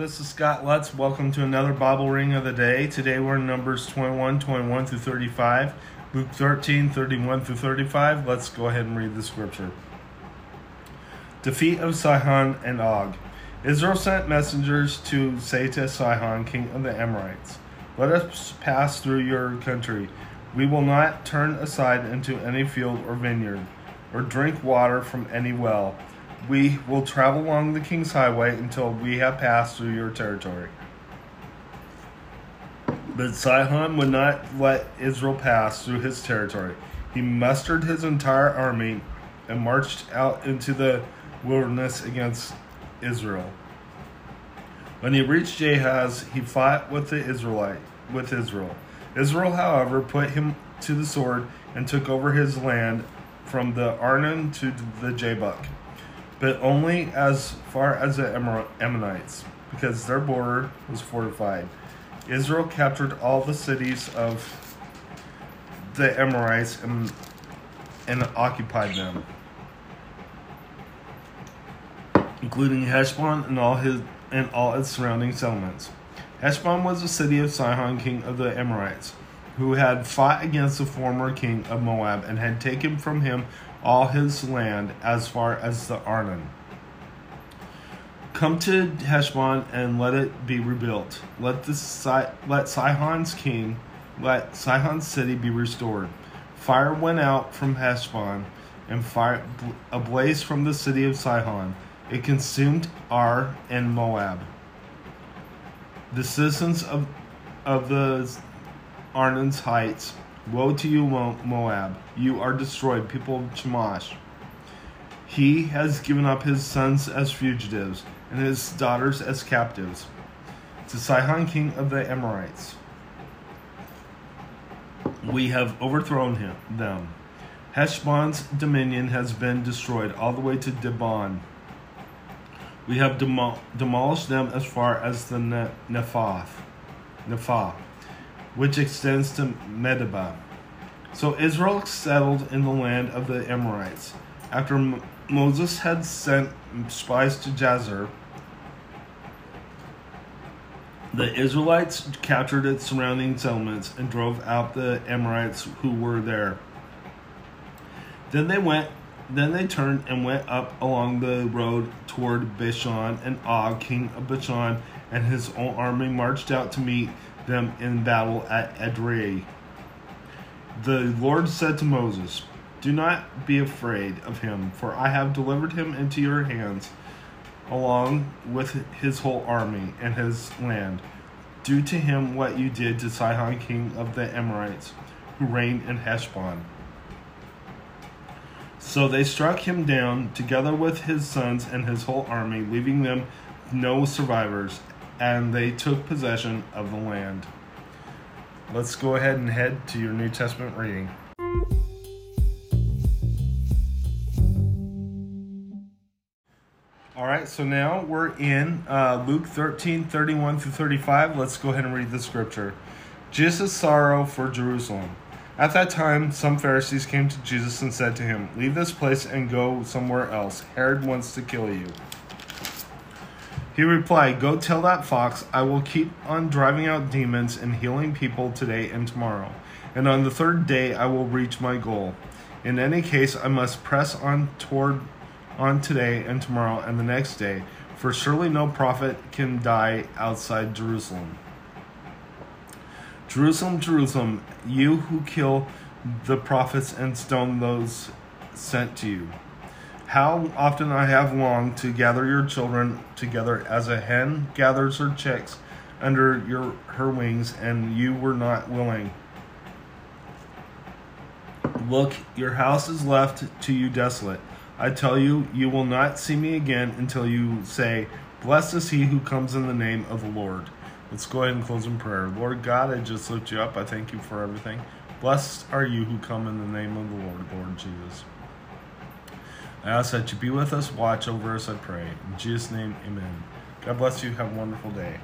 this is Scott Lutz. Welcome to another Bible Ring of the Day. Today we're in Numbers 21, 21 through 35, Luke 13, 31 through 35. Let's go ahead and read the scripture. Defeat of Sihon and Og. Israel sent messengers to say to Sihon, king of the Amorites, Let us pass through your country. We will not turn aside into any field or vineyard, or drink water from any well we will travel along the King's Highway until we have passed through your territory. But Sihon would not let Israel pass through his territory. He mustered his entire army and marched out into the wilderness against Israel. When he reached Jahaz, he fought with the Israelite with Israel. Israel, however, put him to the sword and took over his land from the Arnon to the Jabbok but only as far as the Ammonites, because their border was fortified. Israel captured all the cities of the Amorites and, and occupied them, including Heshbon and all his and all its surrounding settlements. Heshbon was the city of Sihon, king of the Amorites, who had fought against the former king of Moab and had taken from him all his land as far as the Arnon. Come to Heshbon and let it be rebuilt. Let the let Sihon's king, let Sihon's city be restored. Fire went out from Heshbon, and fire a blaze from the city of Sihon. It consumed Ar and Moab. The citizens of of the Arnon's heights Woe to you, Moab! You are destroyed, people of Chemosh. He has given up his sons as fugitives and his daughters as captives to Sihon, king of the Amorites. We have overthrown him, them. Heshbon's dominion has been destroyed all the way to Dibon. We have demol- demolished them as far as the ne- Nephath which extends to Medeba. So Israel settled in the land of the Amorites. After M- Moses had sent spies to Jazer, the Israelites captured its surrounding settlements and drove out the Amorites who were there. Then they went then they turned and went up along the road toward Bashan, and Og, king of Bashan, and his whole army marched out to meet them in battle at Edrei. The Lord said to Moses, Do not be afraid of him, for I have delivered him into your hands, along with his whole army and his land. Do to him what you did to Sihon, king of the Amorites, who reigned in Heshbon. So they struck him down, together with his sons and his whole army, leaving them no survivors, and they took possession of the land. Let's go ahead and head to your New Testament reading. All right, so now we're in uh, Luke 13 31 through 35. Let's go ahead and read the scripture. Jesus' sorrow for Jerusalem. At that time, some Pharisees came to Jesus and said to him, Leave this place and go somewhere else. Herod wants to kill you. He replied, Go tell that fox, I will keep on driving out demons and healing people today and tomorrow, and on the third day I will reach my goal. In any case, I must press on toward on today and tomorrow and the next day, for surely no prophet can die outside Jerusalem. Jerusalem, Jerusalem, you who kill the prophets and stone those sent to you. How often I have longed to gather your children together as a hen gathers her chicks under your her wings, and you were not willing. Look, your house is left to you desolate. I tell you, you will not see me again until you say, Blessed is he who comes in the name of the Lord. Let's go ahead and close in prayer. Lord God, I just lift you up. I thank you for everything. Blessed are you who come in the name of the Lord, Lord Jesus. I ask that you be with us, watch over us, I pray. In Jesus' name, amen. God bless you. Have a wonderful day.